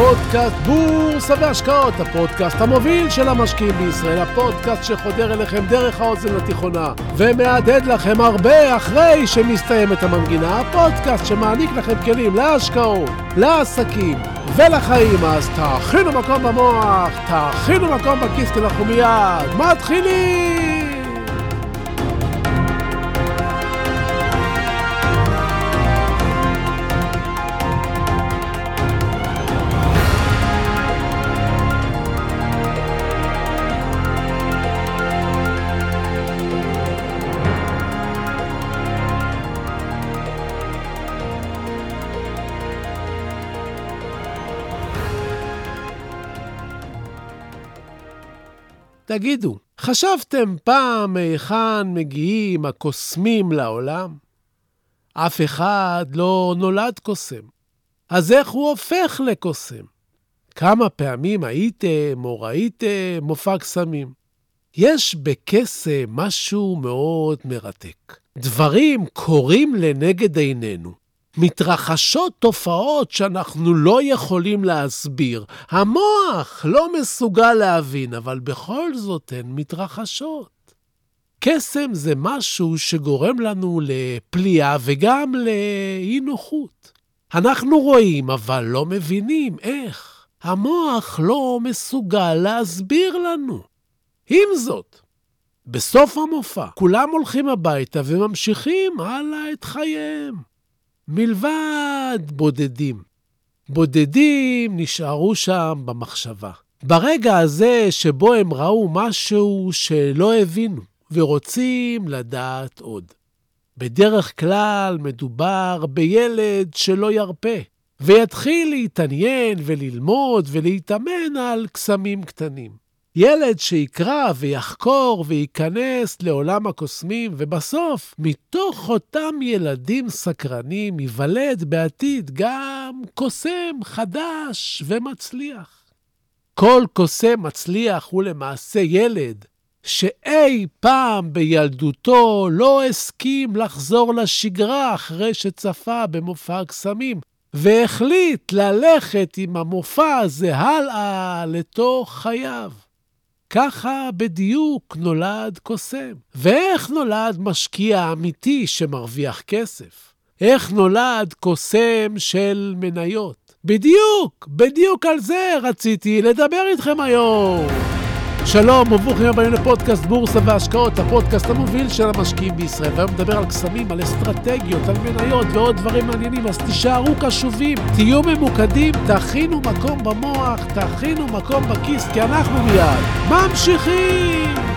פודקאסט בורסה והשקעות, הפודקאסט המוביל של המשקיעים בישראל, הפודקאסט שחודר אליכם דרך האוזן התיכונה ומהדהד לכם הרבה אחרי שמסתיימת המנגינה, הפודקאסט שמעניק לכם כלים להשקעות, לעסקים ולחיים, אז תאכינו מקום במוח, תאכינו מקום בכיס, כי אנחנו מיד מתחילים! תגידו, חשבתם פעם מהיכן מגיעים הקוסמים לעולם? אף אחד לא נולד קוסם. אז איך הוא הופך לקוסם? כמה פעמים הייתם או ראיתם מופע קסמים? יש בקסם משהו מאוד מרתק. דברים קורים לנגד עינינו, מתרחשות תופעות שאנחנו לא יכולים להסביר. המוח לא מסוגל להבין, אבל בכל זאת הן מתרחשות. קסם זה משהו שגורם לנו לפליאה וגם לאי-נוחות. אנחנו רואים, אבל לא מבינים איך. המוח לא מסוגל להסביר לנו. עם זאת, בסוף המופע כולם הולכים הביתה וממשיכים הלאה את חייהם. מלבד בודדים. בודדים נשארו שם במחשבה. ברגע הזה שבו הם ראו משהו שלא הבינו ורוצים לדעת עוד. בדרך כלל מדובר בילד שלא ירפה, ויתחיל להתעניין וללמוד ולהתאמן על קסמים קטנים. ילד שיקרא ויחקור וייכנס לעולם הקוסמים, ובסוף, מתוך אותם ילדים סקרנים, ייוולד בעתיד גם קוסם חדש ומצליח. כל קוסם מצליח הוא למעשה ילד שאי פעם בילדותו לא הסכים לחזור לשגרה אחרי שצפה במופע הקסמים, והחליט ללכת עם המופע הזה הלאה לתוך חייו. ככה בדיוק נולד קוסם. ואיך נולד משקיע אמיתי שמרוויח כסף? איך נולד קוסם של מניות? בדיוק, בדיוק על זה רציתי לדבר איתכם היום. שלום וברוכים הבאים לפודקאסט בורסה והשקעות, הפודקאסט המוביל של המשקיעים בישראל. והיום נדבר על קסמים, על אסטרטגיות, על מניות ועוד דברים מעניינים, אז תישארו קשובים, תהיו ממוקדים, תכינו מקום במוח, תכינו מקום בכיס, כי אנחנו מיד ממשיכים!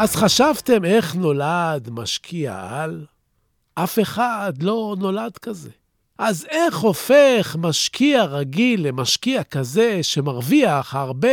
אז חשבתם איך נולד משקיע על? אף אחד לא נולד כזה. אז איך הופך משקיע רגיל למשקיע כזה שמרוויח הרבה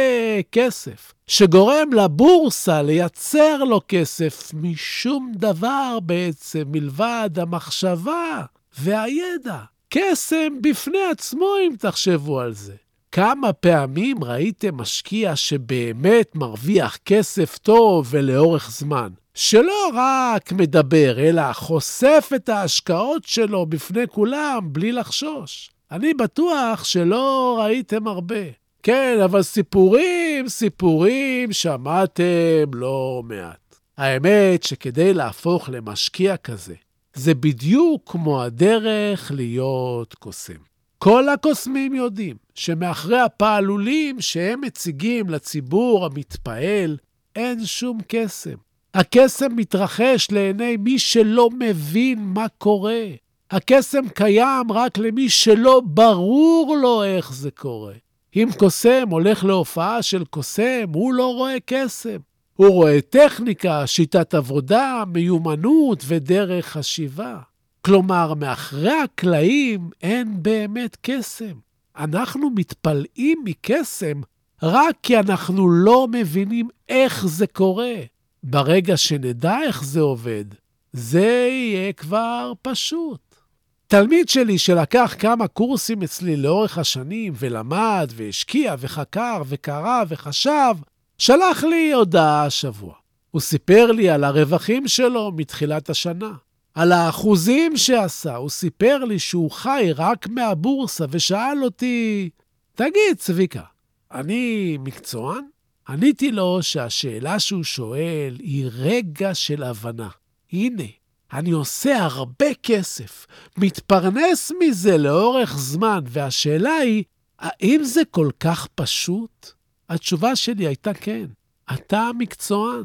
כסף, שגורם לבורסה לייצר לו כסף משום דבר בעצם מלבד המחשבה והידע? קסם בפני עצמו, אם תחשבו על זה. כמה פעמים ראיתם משקיע שבאמת מרוויח כסף טוב ולאורך זמן? שלא רק מדבר, אלא חושף את ההשקעות שלו בפני כולם בלי לחשוש. אני בטוח שלא ראיתם הרבה. כן, אבל סיפורים, סיפורים שמעתם לא מעט. האמת שכדי להפוך למשקיע כזה, זה בדיוק כמו הדרך להיות קוסם. כל הקוסמים יודעים שמאחרי הפעלולים שהם מציגים לציבור המתפעל, אין שום קסם. הקסם מתרחש לעיני מי שלא מבין מה קורה. הקסם קיים רק למי שלא ברור לו איך זה קורה. אם קוסם הולך להופעה של קוסם, הוא לא רואה קסם. הוא רואה טכניקה, שיטת עבודה, מיומנות ודרך חשיבה. כלומר, מאחורי הקלעים אין באמת קסם. אנחנו מתפלאים מקסם רק כי אנחנו לא מבינים איך זה קורה. ברגע שנדע איך זה עובד, זה יהיה כבר פשוט. תלמיד שלי שלקח כמה קורסים אצלי לאורך השנים ולמד והשקיע וחקר וקרא וחשב, שלח לי הודעה השבוע. הוא סיפר לי על הרווחים שלו מתחילת השנה, על האחוזים שעשה. הוא סיפר לי שהוא חי רק מהבורסה ושאל אותי, תגיד, צביקה, אני מקצוען? עניתי לו שהשאלה שהוא שואל היא רגע של הבנה. הנה, אני עושה הרבה כסף, מתפרנס מזה לאורך זמן, והשאלה היא, האם זה כל כך פשוט? התשובה שלי הייתה כן. אתה מקצוען.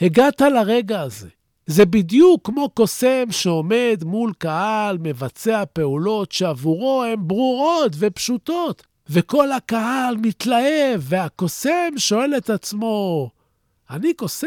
הגעת לרגע הזה. זה בדיוק כמו קוסם שעומד מול קהל, מבצע פעולות שעבורו הן ברורות ופשוטות, וכל הקהל מתלהב, והקוסם שואל את עצמו, אני קוסם?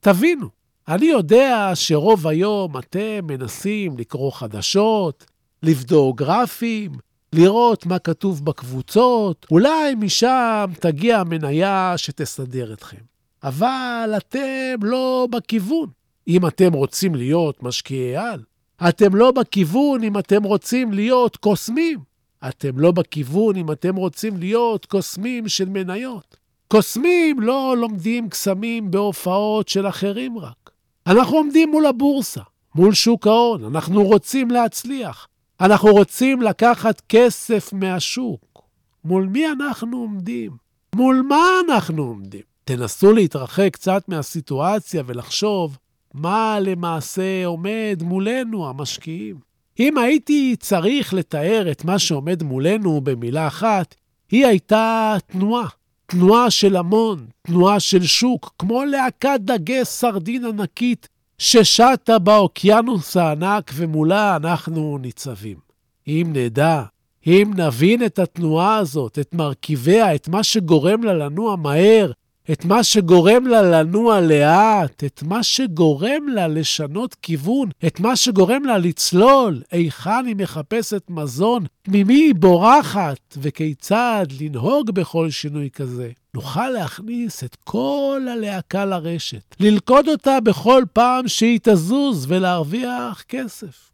תבינו, אני יודע שרוב היום אתם מנסים לקרוא חדשות, לבדוק גרפים, לראות מה כתוב בקבוצות, אולי משם תגיע המניה שתסדר אתכם. אבל אתם לא בכיוון. אם אתם רוצים להיות משקיעי על, אתם לא בכיוון אם אתם רוצים להיות קוסמים. אתם לא בכיוון אם אתם רוצים להיות קוסמים של מניות. קוסמים לא לומדים קסמים בהופעות של אחרים רק. אנחנו עומדים מול הבורסה, מול שוק ההון, אנחנו רוצים להצליח. אנחנו רוצים לקחת כסף מהשוק. מול מי אנחנו עומדים? מול מה אנחנו עומדים? תנסו להתרחק קצת מהסיטואציה ולחשוב מה למעשה עומד מולנו, המשקיעים. אם הייתי צריך לתאר את מה שעומד מולנו במילה אחת, היא הייתה תנועה. תנועה של המון, תנועה של שוק, כמו להקת דגי סרדין ענקית ששטה באוקיינוס הענק ומולה אנחנו ניצבים. אם נדע, אם נבין את התנועה הזאת, את מרכיביה, את מה שגורם לה לנוע מהר, את מה שגורם לה לנוע לאט, את מה שגורם לה לשנות כיוון, את מה שגורם לה לצלול, היכן היא מחפשת מזון, ממי היא בורחת, וכיצד לנהוג בכל שינוי כזה. נוכל להכניס את כל הלהקה לרשת, ללכוד אותה בכל פעם שהיא תזוז ולהרוויח כסף.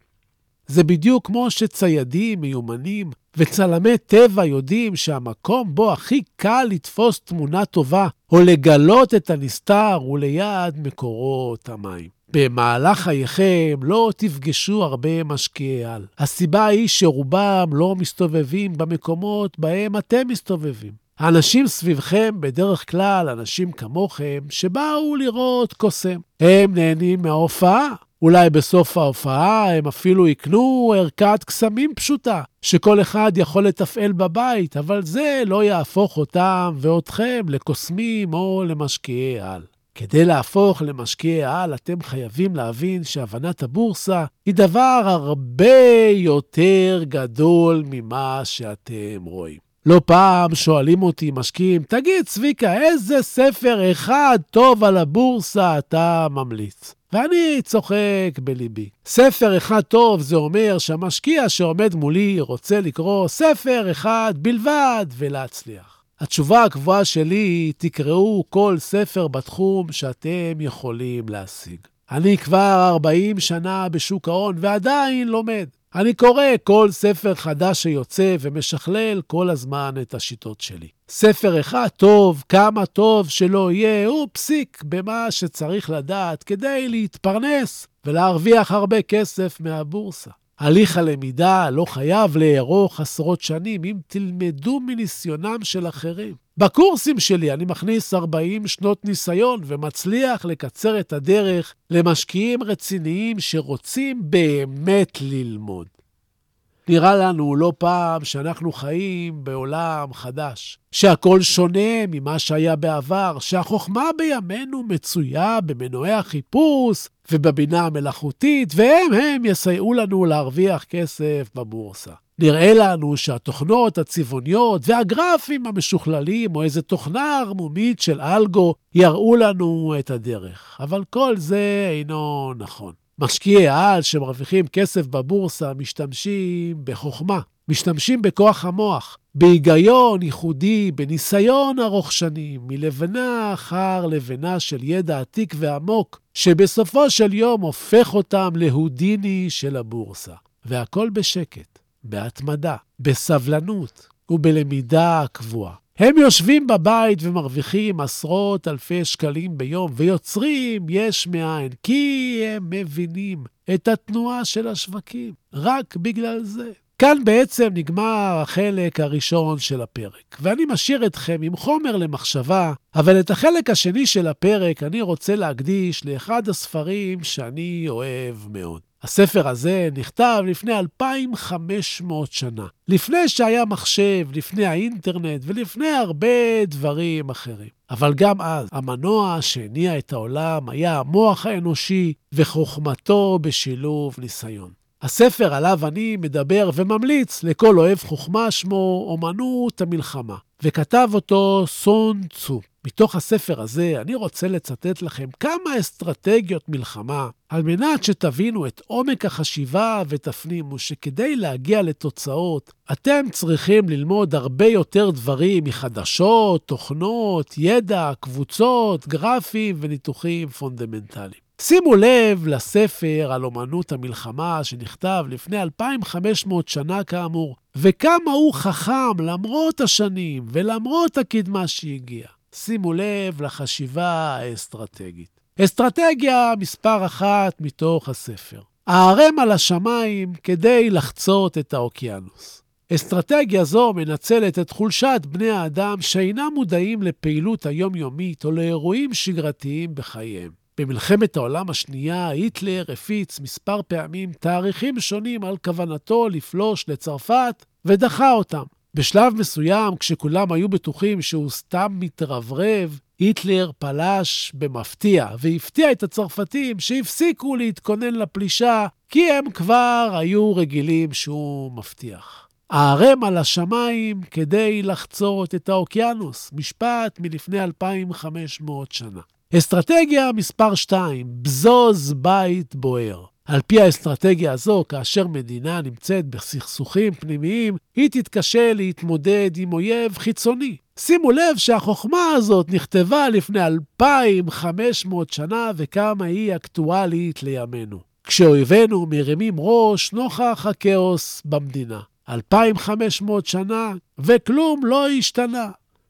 זה בדיוק כמו שציידים מיומנים וצלמי טבע יודעים שהמקום בו הכי קל לתפוס תמונה טובה או לגלות את הנסתר הוא ליד מקורות המים. במהלך חייכם לא תפגשו הרבה משקיעי על. הסיבה היא שרובם לא מסתובבים במקומות בהם אתם מסתובבים. האנשים סביבכם, בדרך כלל אנשים כמוכם, שבאו לראות קוסם. הם נהנים מההופעה, אולי בסוף ההופעה הם אפילו יקנו ערכת קסמים פשוטה, שכל אחד יכול לתפעל בבית, אבל זה לא יהפוך אותם ואתכם לקוסמים או למשקיעי על. כדי להפוך למשקיעי על, אתם חייבים להבין שהבנת הבורסה היא דבר הרבה יותר גדול ממה שאתם רואים. לא פעם שואלים אותי משקיעים, תגיד, צביקה, איזה ספר אחד טוב על הבורסה אתה ממליץ? ואני צוחק בליבי. ספר אחד טוב זה אומר שהמשקיע שעומד מולי רוצה לקרוא ספר אחד בלבד ולהצליח. התשובה הקבועה שלי תקראו כל ספר בתחום שאתם יכולים להשיג. אני כבר 40 שנה בשוק ההון ועדיין לומד. אני קורא כל ספר חדש שיוצא ומשכלל כל הזמן את השיטות שלי. ספר אחד טוב, כמה טוב שלא יהיה, הוא פסיק במה שצריך לדעת כדי להתפרנס ולהרוויח הרבה כסף מהבורסה. הליך הלמידה לא חייב לארוך עשרות שנים אם תלמדו מניסיונם של אחרים. בקורסים שלי אני מכניס 40 שנות ניסיון ומצליח לקצר את הדרך למשקיעים רציניים שרוצים באמת ללמוד. נראה לנו לא פעם שאנחנו חיים בעולם חדש, שהכל שונה ממה שהיה בעבר, שהחוכמה בימינו מצויה במנועי החיפוש ובבינה המלאכותית, והם הם יסייעו לנו להרוויח כסף בבורסה. נראה לנו שהתוכנות הצבעוניות והגרפים המשוכללים, או איזו תוכנה ערמומית של אלגו, יראו לנו את הדרך. אבל כל זה אינו נכון. משקיעי העל שמרוויחים כסף בבורסה משתמשים בחוכמה, משתמשים בכוח המוח, בהיגיון ייחודי, בניסיון ארוך שנים, מלבנה אחר לבנה של ידע עתיק ועמוק, שבסופו של יום הופך אותם להודיני של הבורסה. והכל בשקט, בהתמדה, בסבלנות ובלמידה קבועה. הם יושבים בבית ומרוויחים עשרות אלפי שקלים ביום ויוצרים יש מאין, כי הם מבינים את התנועה של השווקים, רק בגלל זה. כאן בעצם נגמר החלק הראשון של הפרק, ואני משאיר אתכם עם חומר למחשבה, אבל את החלק השני של הפרק אני רוצה להקדיש לאחד הספרים שאני אוהב מאוד. הספר הזה נכתב לפני 2,500 שנה, לפני שהיה מחשב, לפני האינטרנט ולפני הרבה דברים אחרים. אבל גם אז, המנוע שהניע את העולם היה המוח האנושי וחוכמתו בשילוב ניסיון. הספר עליו אני מדבר וממליץ לכל אוהב חוכמה שמו אומנות המלחמה, וכתב אותו סון צו. מתוך הספר הזה אני רוצה לצטט לכם כמה אסטרטגיות מלחמה, על מנת שתבינו את עומק החשיבה ותפנימו שכדי להגיע לתוצאות, אתם צריכים ללמוד הרבה יותר דברים מחדשות, תוכנות, ידע, קבוצות, גרפים וניתוחים פונדמנטליים. שימו לב לספר על אומנות המלחמה שנכתב לפני 2,500 שנה כאמור, וכמה הוא חכם למרות השנים ולמרות הקדמה שהגיעה. שימו לב לחשיבה האסטרטגית. אסטרטגיה מספר אחת מתוך הספר. הערם על השמיים כדי לחצות את האוקיינוס. אסטרטגיה זו מנצלת את חולשת בני האדם שאינם מודעים לפעילות היומיומית או לאירועים שגרתיים בחייהם. במלחמת העולם השנייה היטלר הפיץ מספר פעמים תאריכים שונים על כוונתו לפלוש לצרפת ודחה אותם. בשלב מסוים, כשכולם היו בטוחים שהוא סתם מתרברב, היטלר פלש במפתיע והפתיע את הצרפתים שהפסיקו להתכונן לפלישה כי הם כבר היו רגילים שהוא מבטיח. הערם על השמיים כדי לחצות את האוקיינוס, משפט מלפני 2,500 שנה. אסטרטגיה מספר 2, בזוז בית בוער. על פי האסטרטגיה הזו, כאשר מדינה נמצאת בסכסוכים פנימיים, היא תתקשה להתמודד עם אויב חיצוני. שימו לב שהחוכמה הזאת נכתבה לפני 2,500 שנה וכמה היא אקטואלית לימינו. כשאויבינו מרימים ראש נוכח הכאוס במדינה. 2,500 שנה וכלום לא השתנה.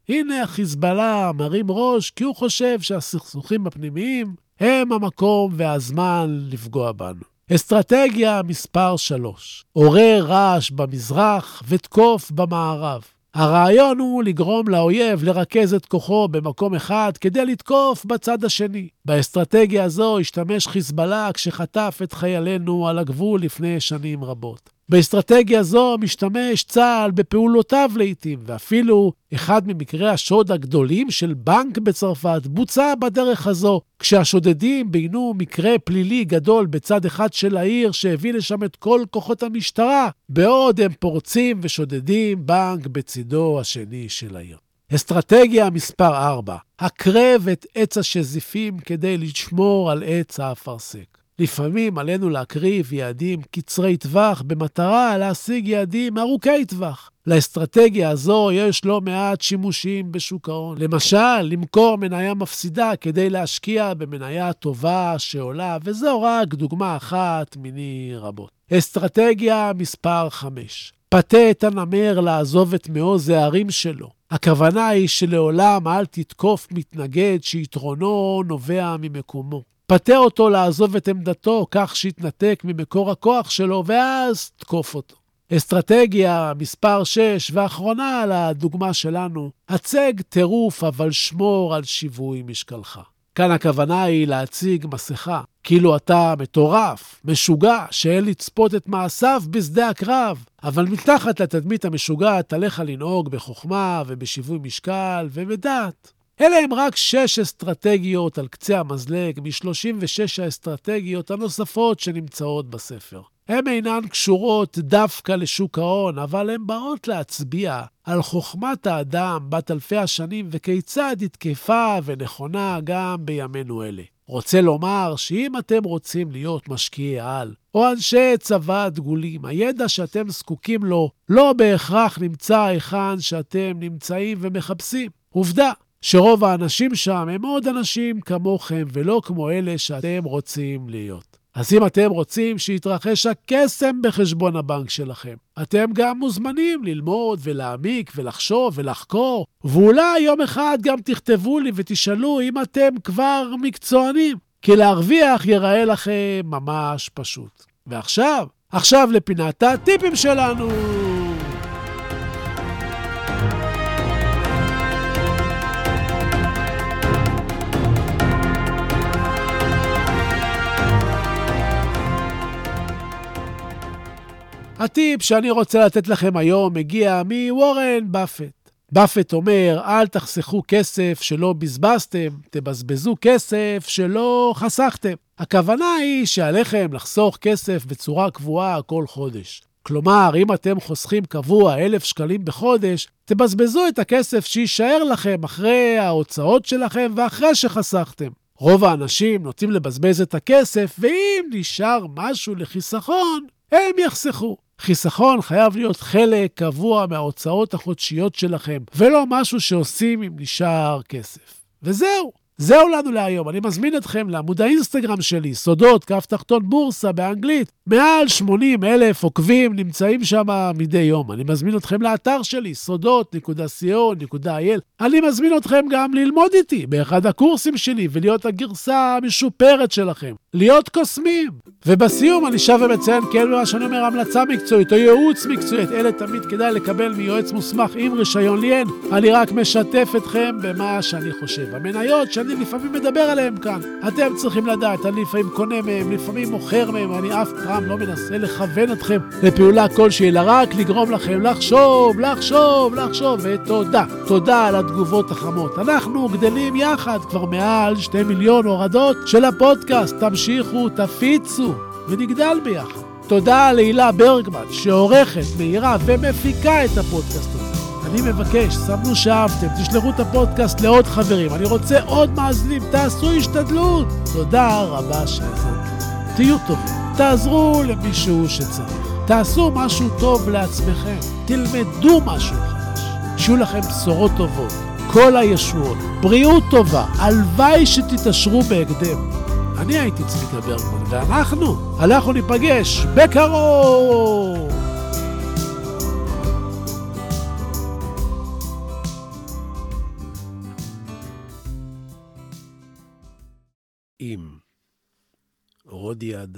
הנה החיזבאללה מרים ראש כי הוא חושב שהסכסוכים הפנימיים הם המקום והזמן לפגוע בנו. אסטרטגיה מספר 3, עורר רעש במזרח ותקוף במערב. הרעיון הוא לגרום לאויב לרכז את כוחו במקום אחד כדי לתקוף בצד השני. באסטרטגיה הזו השתמש חיזבאללה כשחטף את חיילינו על הגבול לפני שנים רבות. באסטרטגיה זו משתמש צה"ל בפעולותיו לעיתים, ואפילו אחד ממקרי השוד הגדולים של בנק בצרפת בוצע בדרך הזו, כשהשודדים ביינו מקרה פלילי גדול בצד אחד של העיר שהביא לשם את כל כוחות המשטרה, בעוד הם פורצים ושודדים בנק בצידו השני של העיר. אסטרטגיה מספר 4, הקרב את עץ השזיפים כדי לשמור על עץ האפרסק. לפעמים עלינו להקריב יעדים קצרי טווח במטרה להשיג יעדים ארוכי טווח. לאסטרטגיה הזו יש לא מעט שימושים בשוק ההון. למשל, למכור מניה מפסידה כדי להשקיע במניה טובה שעולה, וזו רק דוגמה אחת מיני רבות. אסטרטגיה מספר 5 פתה את הנמר לעזוב את מעוז הערים שלו. הכוונה היא שלעולם אל תתקוף מתנגד שיתרונו נובע ממקומו. פתה אותו לעזוב את עמדתו כך שיתנתק ממקור הכוח שלו, ואז תקוף אותו. אסטרטגיה מספר 6 ואחרונה על הדוגמה שלנו, הצג טירוף אבל שמור על שיווי משקלך. כאן הכוונה היא להציג מסכה, כאילו אתה מטורף, משוגע, שאין לצפות את מעשיו בשדה הקרב. אבל מתחת לתדמית המשוגעת עליך לנהוג בחוכמה ובשיווי משקל ובדעת. אלה הם רק שש אסטרטגיות על קצה המזלג מ-36 האסטרטגיות הנוספות שנמצאות בספר. הן אינן קשורות דווקא לשוק ההון, אבל הן באות להצביע על חוכמת האדם בת אלפי השנים וכיצד היא תקפה ונכונה גם בימינו אלה. רוצה לומר שאם אתם רוצים להיות משקיעי על, או אנשי צבא דגולים, הידע שאתם זקוקים לו לא בהכרח נמצא היכן שאתם נמצאים ומחפשים. עובדה, שרוב האנשים שם הם עוד אנשים כמוכם ולא כמו אלה שאתם רוצים להיות. אז אם אתם רוצים שיתרחש הקסם בחשבון הבנק שלכם, אתם גם מוזמנים ללמוד ולהעמיק ולחשוב ולחקור, ואולי יום אחד גם תכתבו לי ותשאלו אם אתם כבר מקצוענים, כי להרוויח ייראה לכם ממש פשוט. ועכשיו, עכשיו לפינת הטיפים שלנו. הטיפ שאני רוצה לתת לכם היום מגיע מוורן באפט. באפט אומר, אל תחסכו כסף שלא בזבזתם, תבזבזו כסף שלא חסכתם. הכוונה היא שעליכם לחסוך כסף בצורה קבועה כל חודש. כלומר, אם אתם חוסכים קבוע אלף שקלים בחודש, תבזבזו את הכסף שיישאר לכם אחרי ההוצאות שלכם ואחרי שחסכתם. רוב האנשים נוטים לבזבז את הכסף, ואם נשאר משהו לחיסכון, הם יחסכו. חיסכון חייב להיות חלק קבוע מההוצאות החודשיות שלכם, ולא משהו שעושים אם נשאר כסף. וזהו. זהו לנו להיום, אני מזמין אתכם לעמוד האינסטגרם שלי, סודות, כף תחתון בורסה באנגלית. מעל 80 אלף עוקבים נמצאים שם מדי יום. אני מזמין אתכם לאתר שלי, סודות.co.il. אני מזמין אתכם גם ללמוד איתי באחד הקורסים שלי ולהיות הגרסה המשופרת שלכם. להיות קוסמים. ובסיום אני שב ומציין כן מה שאני אומר, המלצה מקצועית או ייעוץ מקצועי, את אלה תמיד כדאי לקבל מיועץ מוסמך עם רישיון ליאן. אני רק משתף אתכם במה שאני חושב. המניות שאני לפעמים מדבר עליהן כאן. אתם צריכים לדעת, אני לפעמים קונה מהם, לפעמים מוכר מהם, אני אף פעם לא מנסה לכוון אתכם לפעולה כלשהי, אלא רק לגרום לכם לחשוב, לחשוב, לחשוב, ותודה. תודה על התגובות החמות. אנחנו גדלים יחד כבר מעל שתי מיליון הורדות של הפודקאסט. תמשיכו, תפיצו, ונגדל ביחד. תודה להילה ברגמן, שעורכת, מאירה ומפיקה את הפודקאסט הזה. אני מבקש, סמנו שאהבתם, תשלחו את הפודקאסט לעוד חברים. אני רוצה עוד מאזינים, תעשו השתדלות. תודה רבה שהאזנתם. תהיו טובים, תעזרו למישהו שצריך. תעשו משהו טוב לעצמכם, תלמדו משהו חדש. שיהיו לכם בשורות טובות, כל הישועות, בריאות טובה, הלוואי שתתעשרו בהקדם. אני הייתי צביקה ברגמן, ואנחנו, אנחנו ניפגש בקרוב! אם רודיארד